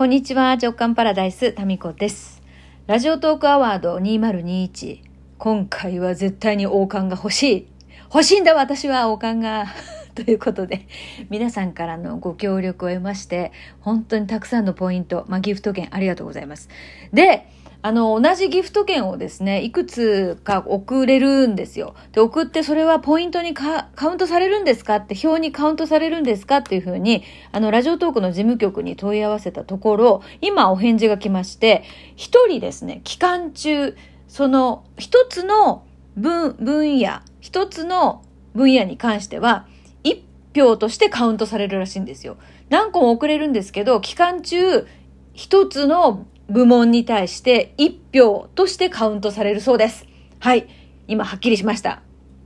こんにちは、直感パラダイス、タミコです。ラジオトークアワード2021。今回は絶対に王冠が欲しい。欲しいんだ、私は王冠が。ということで、皆さんからのご協力を得まして、本当にたくさんのポイント、まあ、ギフト券ありがとうございます。で、あの、同じギフト券をですね、いくつか送れるんですよ。で、送ってそれはポイントにカウントされるんですかって、表にカウントされるんですかっていうふうに、あの、ラジオトークの事務局に問い合わせたところ、今お返事が来まして、一人ですね、期間中、その、一つの分、分野、一つの分野に関しては、一票としてカウントされるらしいんですよ。何個も送れるんですけど、期間中、一つの部門に対して1票としてカウントされるそうです。はい。今はっきりしました。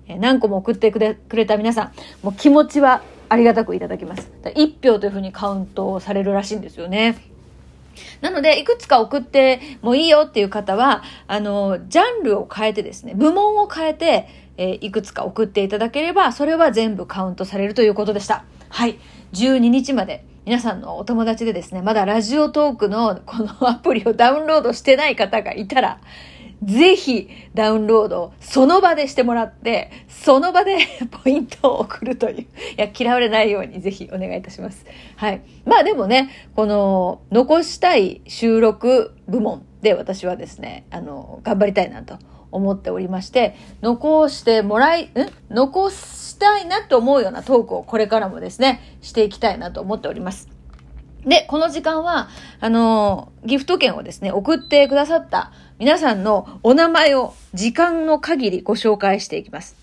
え何個も送ってくれくれた皆さん、もう気持ちはありがたくいただきます。1票というふうにカウントされるらしいんですよね。なので、いくつか送ってもいいよっていう方は、あの、ジャンルを変えてですね、部門を変えて、えーいくつか送っていただければ、それは全部カウントされるということでした。はい。12日まで、皆さんのお友達でですね、まだラジオトークのこのアプリをダウンロードしてない方がいたら、ぜひダウンロードその場でしてもらって、その場で ポイントを送るという。いや、嫌われないようにぜひお願いいたします。はい。まあでもね、この残したい収録部門で私はですね、あの、頑張りたいなと思っておりまして、残してもらい、ん？残したいなと思うようなトークをこれからもですね、していきたいなと思っております。で、この時間は、あの、ギフト券をですね、送ってくださった皆さんのお名前を時間の限りご紹介していきます。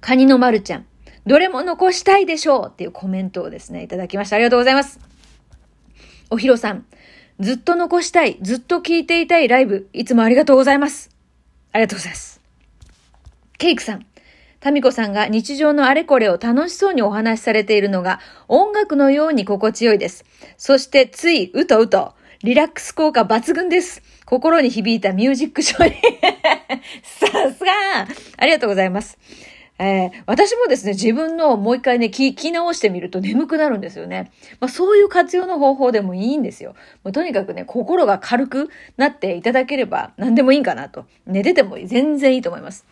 カニのまるちゃん、どれも残したいでしょうっていうコメントをですね、いただきました。ありがとうございます。おひろさん、ずっと残したい、ずっと聞いていたいライブ、いつもありがとうございます。ありがとうございます。ケイクさん、タミコさんが日常のあれこれを楽しそうにお話しされているのが音楽のように心地よいです。そしてついうとうと、リラックス効果抜群です。心に響いたミュージックショーに。さすがありがとうございます。えー私もですね、自分のもう一回ね、聞き直してみると眠くなるんですよね。まあそういう活用の方法でもいいんですよ。もうとにかくね、心が軽くなっていただければ何でもいいかなと。寝てても全然いいと思います。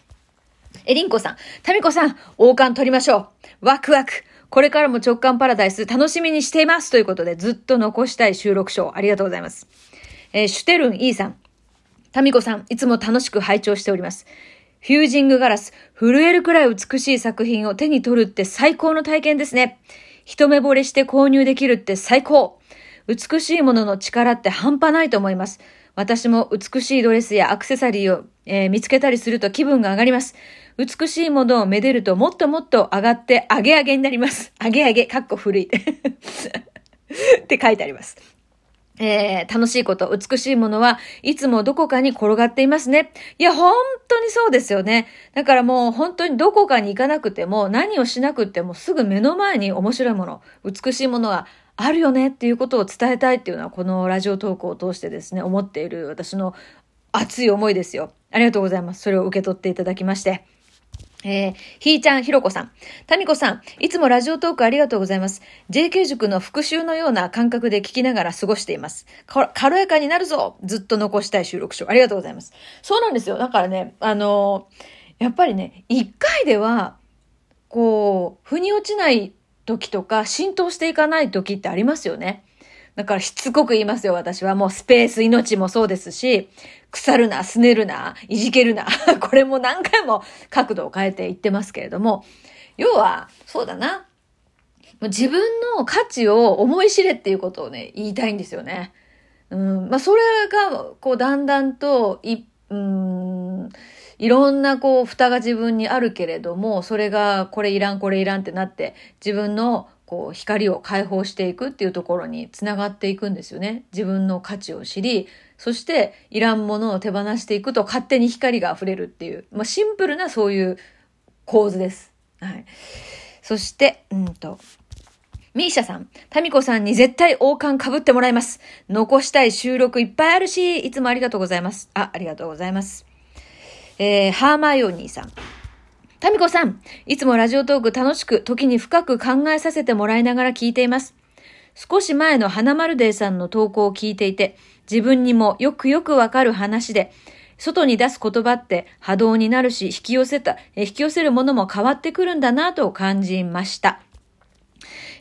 えりんこさん、タミコさん、王冠取りましょう。ワクワク。これからも直感パラダイス楽しみにしています。ということで、ずっと残したい収録賞、ありがとうございます。えーシュテルン E さん、タミコさん、いつも楽しく拝聴しております。フュージングガラス、震えるくらい美しい作品を手に取るって最高の体験ですね。一目惚れして購入できるって最高。美しいものの力って半端ないと思います。私も美しいドレスやアクセサリーを、えー見つけたりすると気分が上がります。美しいものをめでるともっともっと上がって上げ上げになります。上げ上げ、かっこ古い。って書いてあります。えー楽しいこと、美しいものはいつもどこかに転がっていますね。いや、本当にそうですよね。だからもう本当にどこかに行かなくても、何をしなくてもすぐ目の前に面白いもの、美しいものはあるよねっていうことを伝えたいっていうのは、このラジオトークを通してですね、思っている私の熱い思いですよ。ありがとうございます。それを受け取っていただきまして。えー、ひーちゃん、ひろこさん。たみこさん、いつもラジオトークありがとうございます。JK 塾の復習のような感覚で聞きながら過ごしています。軽やかになるぞずっと残したい収録書。ありがとうございます。そうなんですよ。だからね、あのーやっぱりね、一回では、こう、腑に落ちない時とか、浸透していかない時ってありますよね。だからしつこく言いますよ、私は。もうスペース命もそうですし、腐るな、すねるな、いじけるな。これも何回も角度を変えて言ってますけれども、要は、そうだな。自分の価値を思い知れっていうことをね、言いたいんですよね。うん、まあ、それが、こう、だんだんと、い、うん、いろんな、こう、蓋が自分にあるけれども、それが、これいらん、これいらんってなって、自分の、こう、光を解放していくっていうところにつながっていくんですよね。自分の価値を知り、そして、いらんものを手放していくと、勝手に光が溢れるっていう、まあ、シンプルなそういう構図です。はい。そして、うんと、ミーシャさん、タミコさんに絶対王冠被ってもらいます。残したい収録いっぱいあるし、いつもありがとうございます。あ、ありがとうございます。えー、ハーマイオニーさん。タミコさん、いつもラジオトーク楽しく、時に深く考えさせてもらいながら聞いています。少し前の花丸デーさんの投稿を聞いていて、自分にもよくよくわかる話で、外に出す言葉って波動になるし、引き寄せた、引き寄せるものも変わってくるんだなと感じました。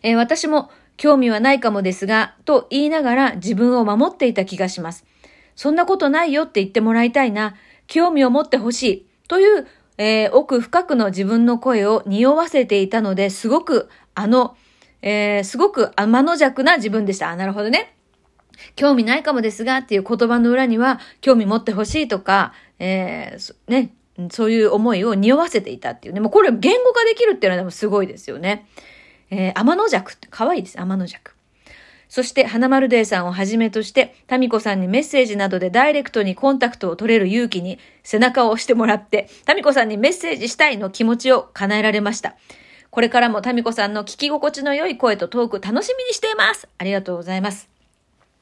えー、私も興味はないかもですが、と言いながら自分を守っていた気がします。そんなことないよって言ってもらいたいな。興味を持ってほしい。という、えー、奥深くの自分の声を匂わせていたので、すごく、あの、えー、すごく天の弱な自分でした。あ、なるほどね。興味ないかもですがっていう言葉の裏には、興味持ってほしいとか、えー、ね、そういう思いを匂わせていたっていうね。もうこれ言語化できるっていうのはでもすごいですよね。えー、天の弱って、可愛いです、天の弱。そして、花丸デーさんをはじめとして、タミコさんにメッセージなどでダイレクトにコンタクトを取れる勇気に背中を押してもらって、タミコさんにメッセージしたいの気持ちを叶えられました。これからもタミコさんの聞き心地の良い声とトーク楽しみにしています。ありがとうございます。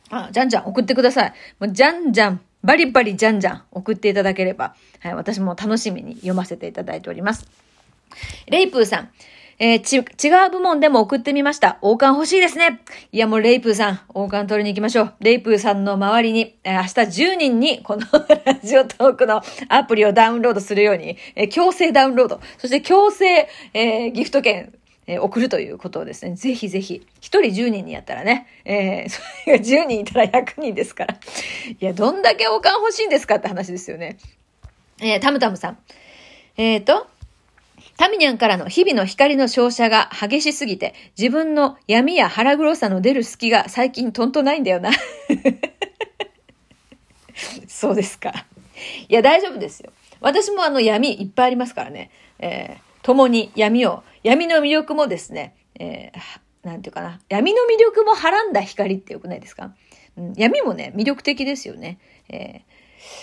あ、じゃんじゃん送ってください。もうじゃんじゃん、バリバリじゃんじゃん送っていただければ、はい、私も楽しみに読ませていただいております。レイプーさん。えー、ち、違う部門でも送ってみました。王冠欲しいですね。いや、もうレイプーさん、王冠取りに行きましょう。レイプーさんの周りに、えー、明日10人にこのラジオトークのアプリをダウンロードするように、えー、強制ダウンロード、そ強制、強制、えー、ギフト券、え、送るということをですね、ぜひぜひ、一人10人にやったらね、えー、それが10人いたら100人ですから。いや、どんだけ王冠欲しいんですかって話ですよね。えー、タムタムさん。えっ、ー、と、タミニャンからの日々の光の照射が激しすぎて、自分の闇や腹黒さの出る隙が最近とんとないんだよな。そうですか。いや、大丈夫ですよ。私もあの闇いっぱいありますからね。えー、共に闇を、闇の魅力もですね、えー、なんていうかな。闇の魅力もはらんだ光ってよくないですか、うん、闇もね、魅力的ですよね。えー、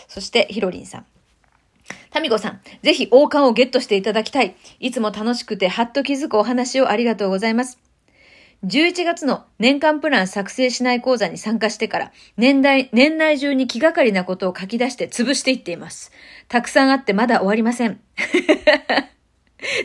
そして、ヒロリンさん。タミコさん、ぜひ王冠をゲットしていただきたい。いつも楽しくてハッと気づくお話をありがとうございます。11月の年間プラン作成しない講座に参加してから、年代、年内中に気がかりなことを書き出して潰していっています。たくさんあってまだ終わりません。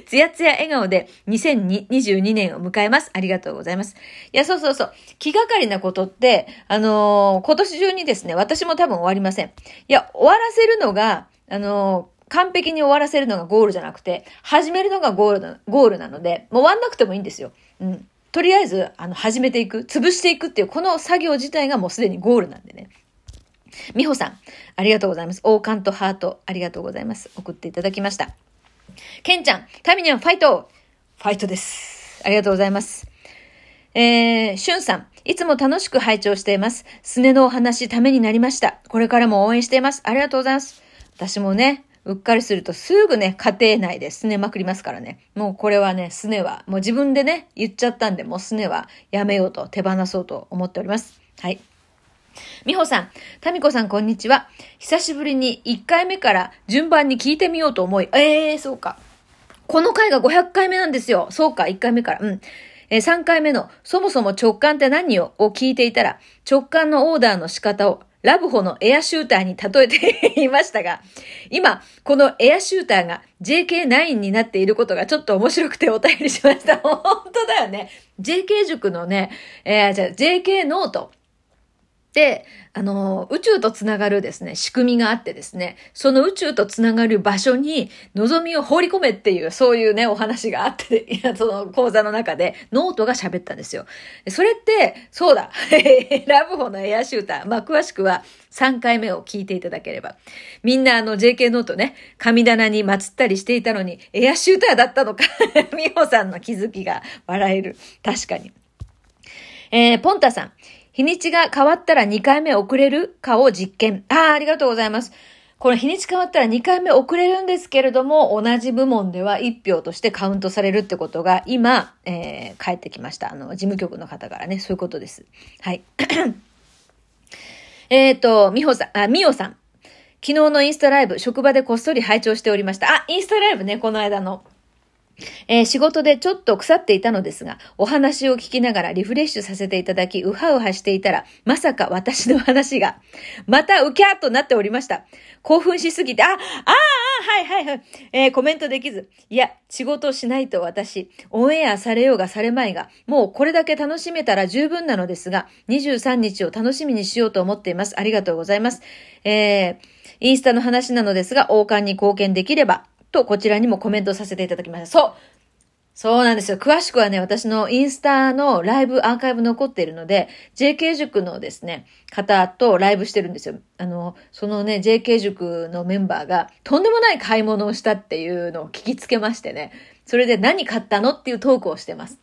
つやつや笑顔で2022年を迎えます。ありがとうございます。いや、そうそうそう。気がかりなことって、あのー、今年中にですね、私も多分終わりません。いや、終わらせるのが、あの、完璧に終わらせるのがゴールじゃなくて、始めるのがゴールな、ゴールなので、もう終わんなくてもいいんですよ。うん。とりあえず、あの、始めていく、潰していくっていう、この作業自体がもうすでにゴールなんでね。みほさん、ありがとうございます。王冠とハート、ありがとうございます。送っていただきました。ケンちゃん、タミニャンファイトファイトです。ありがとうございます。えー、しゅんさん、いつも楽しく拝聴しています。すねのお話、ためになりました。これからも応援しています。ありがとうございます。私もね、うっかりするとすぐね、家庭内ですねまくりますからね。もうこれはね、すねは、もう自分でね、言っちゃったんで、もうすねはやめようと、手放そうと思っております。はい。みほさん、たみこさんこんにちは。久しぶりに1回目から順番に聞いてみようと思い、えー、そうか。この回が500回目なんですよ。そうか、1回目から。うん。え、3回目の、そもそも直感って何よを聞いていたら、直感のオーダーの仕方をラブホのエアシューターに例えていましたが、今、このエアシューターが JK9 になっていることがちょっと面白くてお便りしました。本当だよね。JK 塾のね、えー、じゃあ JK ノート。で、あの、宇宙とつながるですね、仕組みがあってですね、その宇宙とつながる場所に望みを放り込めっていう、そういうね、お話があって、その講座の中でノートが喋ったんですよ。それって、そうだ、ラブホのエアシューター、ま、詳しくは3回目を聞いていただければ。みんなあの JK ノートね、神棚に祀ったりしていたのに、エアシューターだったのか。美穂さんの気づきが笑える。確かに。えー、ポンタさん。日にちが変わったら2回目遅れるかを実験。ああ、ありがとうございます。この日にち変わったら2回目遅れるんですけれども、同じ部門では1票としてカウントされるってことが今、えー、帰ってきました。あの、事務局の方からね、そういうことです。はい。えっと、みほさん、あ、みおさん。昨日のインスタライブ、職場でこっそり拝聴しておりました。あ、インスタライブね、この間の。えー、仕事でちょっと腐っていたのですが、お話を聞きながらリフレッシュさせていただき、うはうはしていたら、まさか私の話が、またウキャーとなっておりました。興奮しすぎて、あ、ああ、はいはいはい。えー、コメントできず。いや、仕事しないと私、オンエアされようがされまいが、もうこれだけ楽しめたら十分なのですが、23日を楽しみにしようと思っています。ありがとうございます。えー、インスタの話なのですが、王冠に貢献できれば、とこちらにもコメントさせていただきました。そうそうなんですよ。詳しくはね、私のインスタのライブアーカイブ残っているので、JK 塾のですね、方とライブしてるんですよ。あの、そのね、JK 塾のメンバーがとんでもない買い物をしたっていうのを聞きつけましてね、それで何買ったのっていうトークをしてます。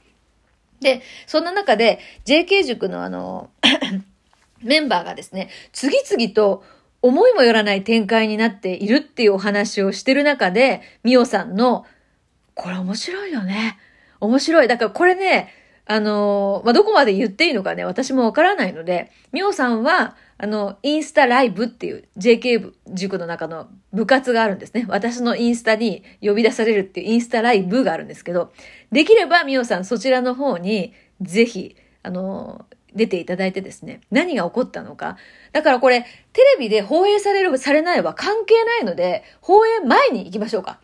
で、そんな中で JK 塾のあの、メンバーがですね、次々と思いもよらない展開になっているっていうお話をしてる中で、ミオさんのこれ面白いよね。面白い。だからこれね、あの、まあ、どこまで言っていいのかね、私もわからないので、みおさんは、あの、インスタライブっていう JK 塾の中の部活があるんですね。私のインスタに呼び出されるっていうインスタライブがあるんですけど、できればみおさんそちらの方にぜひ、あの、出ていただいてですね、何が起こったのか。だからこれ、テレビで放映される、されないは関係ないので、放映前に行きましょうか。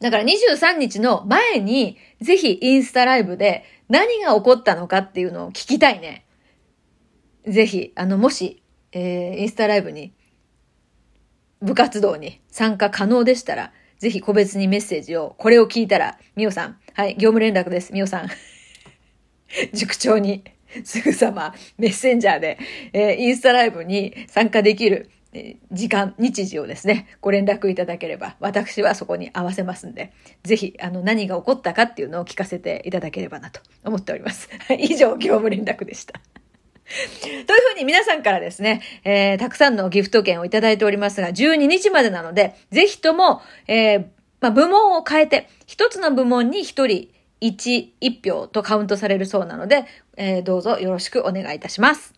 だから23日の前に、ぜひインスタライブで何が起こったのかっていうのを聞きたいね。ぜひ、あの、もし、えー、インスタライブに、部活動に参加可能でしたら、ぜひ個別にメッセージを、これを聞いたら、みおさん、はい、業務連絡です、みおさん。塾長に、すぐさまメッセンジャーで、えー、インスタライブに参加できる時間、日時をですね、ご連絡いただければ、私はそこに合わせますんで、ぜひ、あの、何が起こったかっていうのを聞かせていただければなと思っております。以上、業務連絡でした。というふうに皆さんからですね、えー、たくさんのギフト券をいただいておりますが、12日までなので、ぜひとも、えー、まあ、部門を変えて、一つの部門に一人、1、1票とカウントされるそうなので、えー、どうぞよろしくお願いいたします。